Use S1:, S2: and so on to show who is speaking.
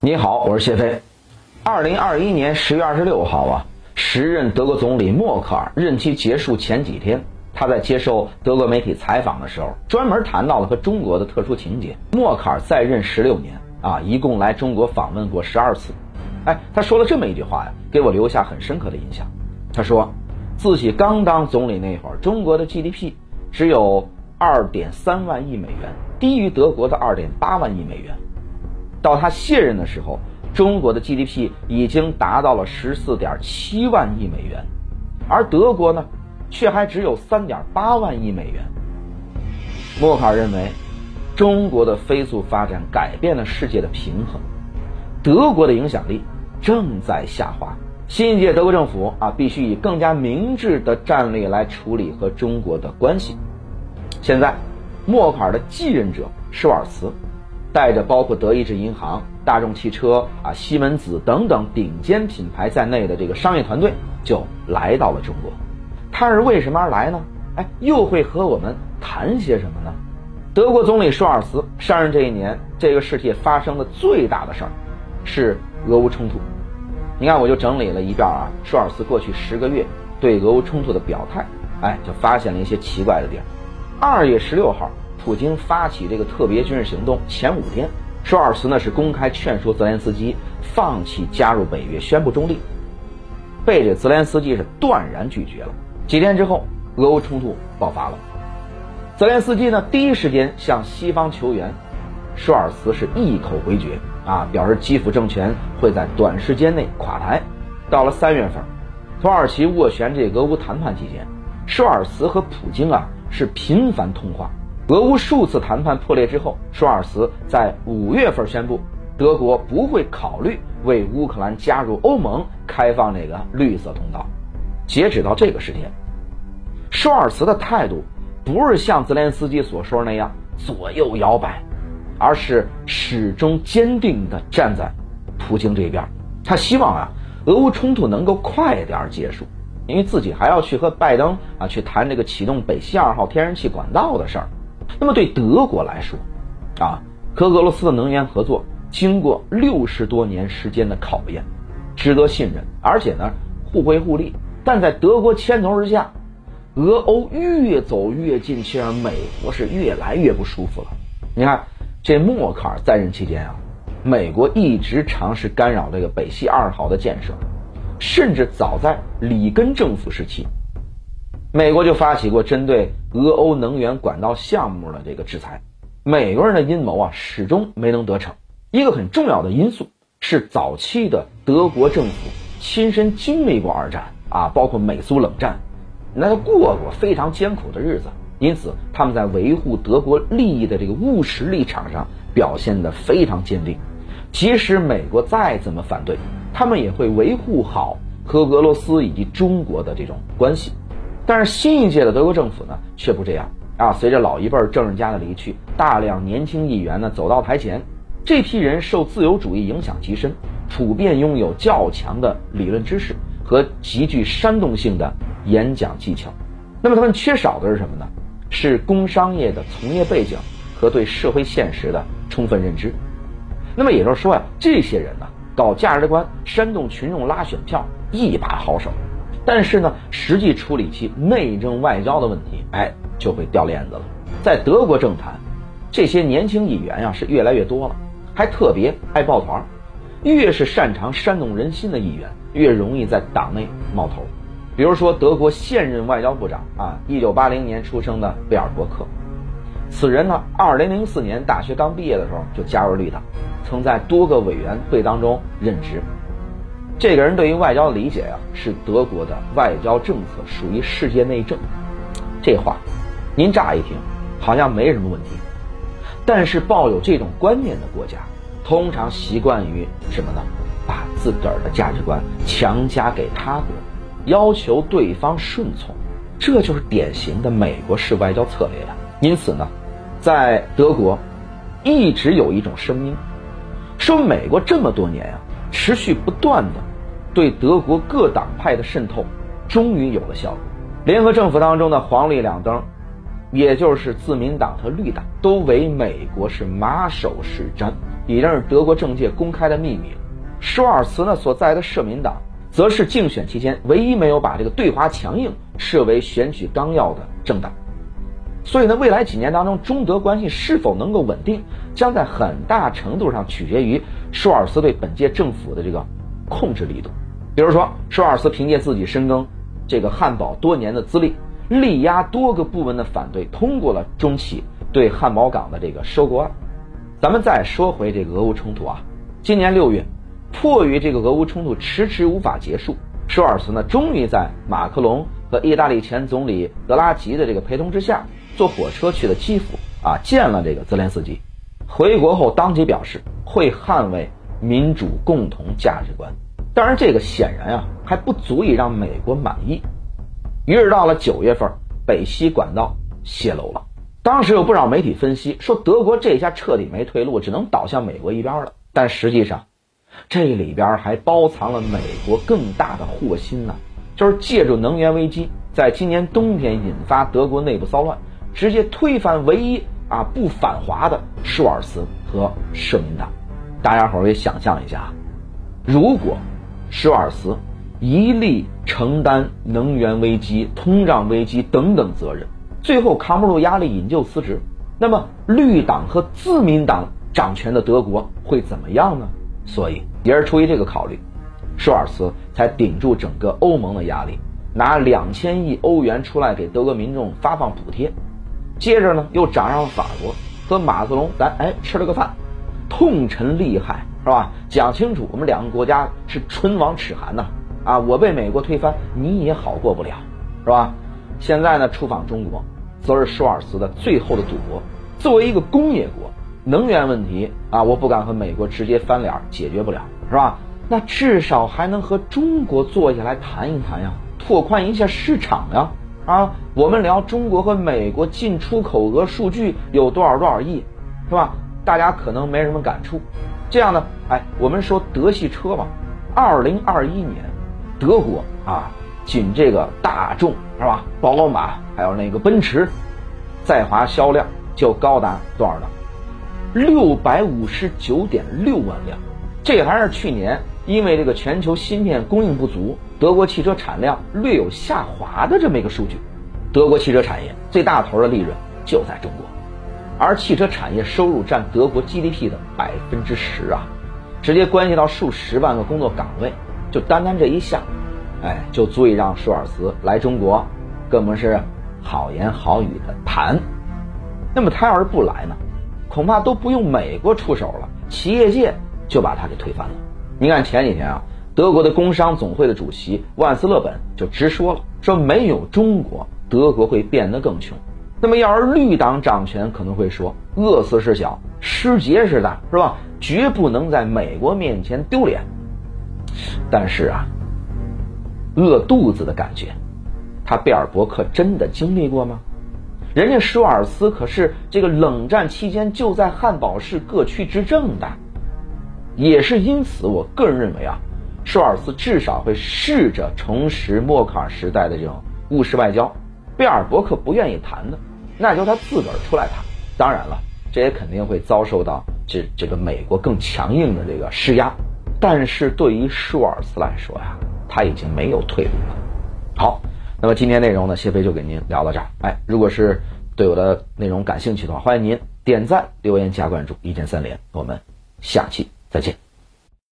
S1: 你好，我是谢飞。二零二一年十月二十六号啊，时任德国总理默克尔任期结束前几天，他在接受德国媒体采访的时候，专门谈到了和中国的特殊情节。默克尔在任十六年啊，一共来中国访问过十二次。哎，他说了这么一句话呀，给我留下很深刻的印象。他说，自己刚当总理那会儿，中国的 GDP 只有二点三万亿美元，低于德国的二点八万亿美元。到他卸任的时候，中国的 GDP 已经达到了十四点七万亿美元，而德国呢，却还只有三点八万亿美元。默克尔认为，中国的飞速发展改变了世界的平衡，德国的影响力正在下滑。新一届德国政府啊，必须以更加明智的战略来处理和中国的关系。现在，默克尔的继任者舒尔茨。带着包括德意志银行、大众汽车啊、西门子等等顶尖品牌在内的这个商业团队就来到了中国。他是为什么而来呢？哎，又会和我们谈些什么呢？德国总理舒尔茨上任这一年，这个世界发生的最大的事儿是俄乌冲突。你看，我就整理了一遍啊，舒尔茨过去十个月对俄乌冲突的表态，哎，就发现了一些奇怪的点。二月十六号。普京发起这个特别军事行动前五天，舒尔茨呢是公开劝说泽连斯基放弃加入北约，宣布中立，被这泽连斯基是断然拒绝了。几天之后，俄乌冲突爆发了，泽连斯基呢第一时间向西方求援，舒尔茨是一口回绝啊，表示基辅政权会在短时间内垮台。到了三月份，土耳其斡旋这俄乌谈判期间，舒尔茨和普京啊是频繁通话。俄乌数次谈判破裂之后，舒尔茨在五月份宣布，德国不会考虑为乌克兰加入欧盟开放这个绿色通道。截止到这个时间，舒尔茨的态度不是像泽连斯基所说那样左右摇摆，而是始终坚定地站在普京这边。他希望啊，俄乌冲突能够快点结束，因为自己还要去和拜登啊去谈这个启动北溪二号天然气管道的事儿。那么对德国来说，啊，和俄罗斯的能源合作经过六十多年时间的考验，值得信任，而且呢互惠互利。但在德国牵头之下，俄欧越走越近，却让美国是越来越不舒服了。你看，这默克尔在任期间啊，美国一直尝试干扰这个北溪二号的建设，甚至早在里根政府时期。美国就发起过针对俄欧能源管道项目的这个制裁，美国人的阴谋啊始终没能得逞。一个很重要的因素是早期的德国政府亲身经历过二战啊，包括美苏冷战，那都过过非常艰苦的日子，因此他们在维护德国利益的这个务实立场上表现得非常坚定。即使美国再怎么反对，他们也会维护好和俄罗斯以及中国的这种关系。但是新一届的德国政府呢，却不这样啊！随着老一辈政治家的离去，大量年轻议员呢走到台前。这批人受自由主义影响极深，普遍拥有较强的理论知识和极具煽动性的演讲技巧。那么他们缺少的是什么呢？是工商业的从业背景和对社会现实的充分认知。那么也就是说呀，这些人呢，搞价值观、煽动群众、拉选票，一把好手。但是呢，实际处理其内政外交的问题，哎，就会掉链子了。在德国政坛，这些年轻议员呀是越来越多了，还特别爱抱团儿。越是擅长煽动人心的议员，越容易在党内冒头。比如说，德国现任外交部长啊，一九八零年出生的贝尔伯克，此人呢，二零零四年大学刚毕业的时候就加入绿党，曾在多个委员会当中任职。这个人对于外交的理解呀，是德国的外交政策属于世界内政。这话，您乍一听好像没什么问题，但是抱有这种观念的国家，通常习惯于什么呢？把自个儿的价值观强加给他国，要求对方顺从，这就是典型的美国式外交策略呀。因此呢，在德国，一直有一种声音，说美国这么多年呀，持续不断的。对德国各党派的渗透，终于有了效果。联合政府当中的黄绿两灯，也就是自民党和绿党，都为美国是马首是瞻。已经是德国政界公开的秘密了。舒尔茨呢所在的社民党，则是竞选期间唯一没有把这个对华强硬设为选举纲要的政党。所以呢，未来几年当中，中德关系是否能够稳定，将在很大程度上取决于舒尔茨对本届政府的这个控制力度。比如说，舒尔茨凭借自己深耕这个汉堡多年的资历，力压多个部门的反对，通过了中企对汉堡港的这个收购案。咱们再说回这个俄乌冲突啊，今年六月，迫于这个俄乌冲突迟迟无法结束，舒尔茨呢，终于在马克龙和意大利前总理德拉吉的这个陪同之下。坐火车去了基辅啊，见了这个泽连斯基。回国后当即表示会捍卫民主共同价值观。当然，这个显然啊还不足以让美国满意。于是到了九月份，北溪管道泄漏了。当时有不少媒体分析说，德国这下彻底没退路，只能倒向美国一边了。但实际上，这里边还包藏了美国更大的祸心呢，就是借助能源危机，在今年冬天引发德国内部骚乱。直接推翻唯一啊不反华的舒尔茨和社民党，大家伙儿也想象一下，如果舒尔茨一力承担能源危机、通胀危机等等责任，最后扛不住压力引咎辞职，那么绿党和自民党掌权的德国会怎么样呢？所以也是出于这个考虑，舒尔茨才顶住整个欧盟的压力，拿两千亿欧元出来给德国民众发放补贴。接着呢，又找上法国和马克龙，咱哎吃了个饭，痛陈利害是吧？讲清楚，我们两个国家是唇亡齿寒呐！啊，我被美国推翻，你也好过不了，是吧？现在呢，出访中国，则是舒尔茨的最后的赌博。作为一个工业国，能源问题啊，我不敢和美国直接翻脸，解决不了，是吧？那至少还能和中国坐下来谈一谈呀，拓宽一下市场呀。啊，我们聊中国和美国进出口额数据有多少多少亿，是吧？大家可能没什么感触。这样呢，哎，我们说德系车吧，二零二一年，德国啊，仅这个大众是吧，宝马还有那个奔驰，在华销量就高达多少呢？六百五十九点六万辆，这还是去年因为这个全球芯片供应不足。德国汽车产量略有下滑的这么一个数据，德国汽车产业最大头的利润就在中国，而汽车产业收入占德国 GDP 的百分之十啊，直接关系到数十万个工作岗位，就单单这一项，哎，就足以让舒尔茨来中国跟我们是好言好语的谈。那么他要是不来呢，恐怕都不用美国出手了，企业界就把他给推翻了。你看前几天啊。德国的工商总会的主席万斯勒本就直说了，说没有中国，德国会变得更穷。那么要是绿党掌权，可能会说饿死是小，失节是大，是吧？绝不能在美国面前丢脸。但是啊，饿肚子的感觉，他贝尔伯克真的经历过吗？人家舒尔茨可是这个冷战期间就在汉堡市各区执政的，也是因此，我个人认为啊。舒尔茨至少会试着重拾默克尔时代的这种务实外交，贝尔伯克不愿意谈的，那就他自个儿出来谈。当然了，这也肯定会遭受到这这个美国更强硬的这个施压。但是对于舒尔茨来说呀，他已经没有退路了。好，那么今天内容呢，谢飞就给您聊到这儿。哎，如果是对我的内容感兴趣的话，欢迎您点赞、留言、加关注，一键三连。我们下期再见。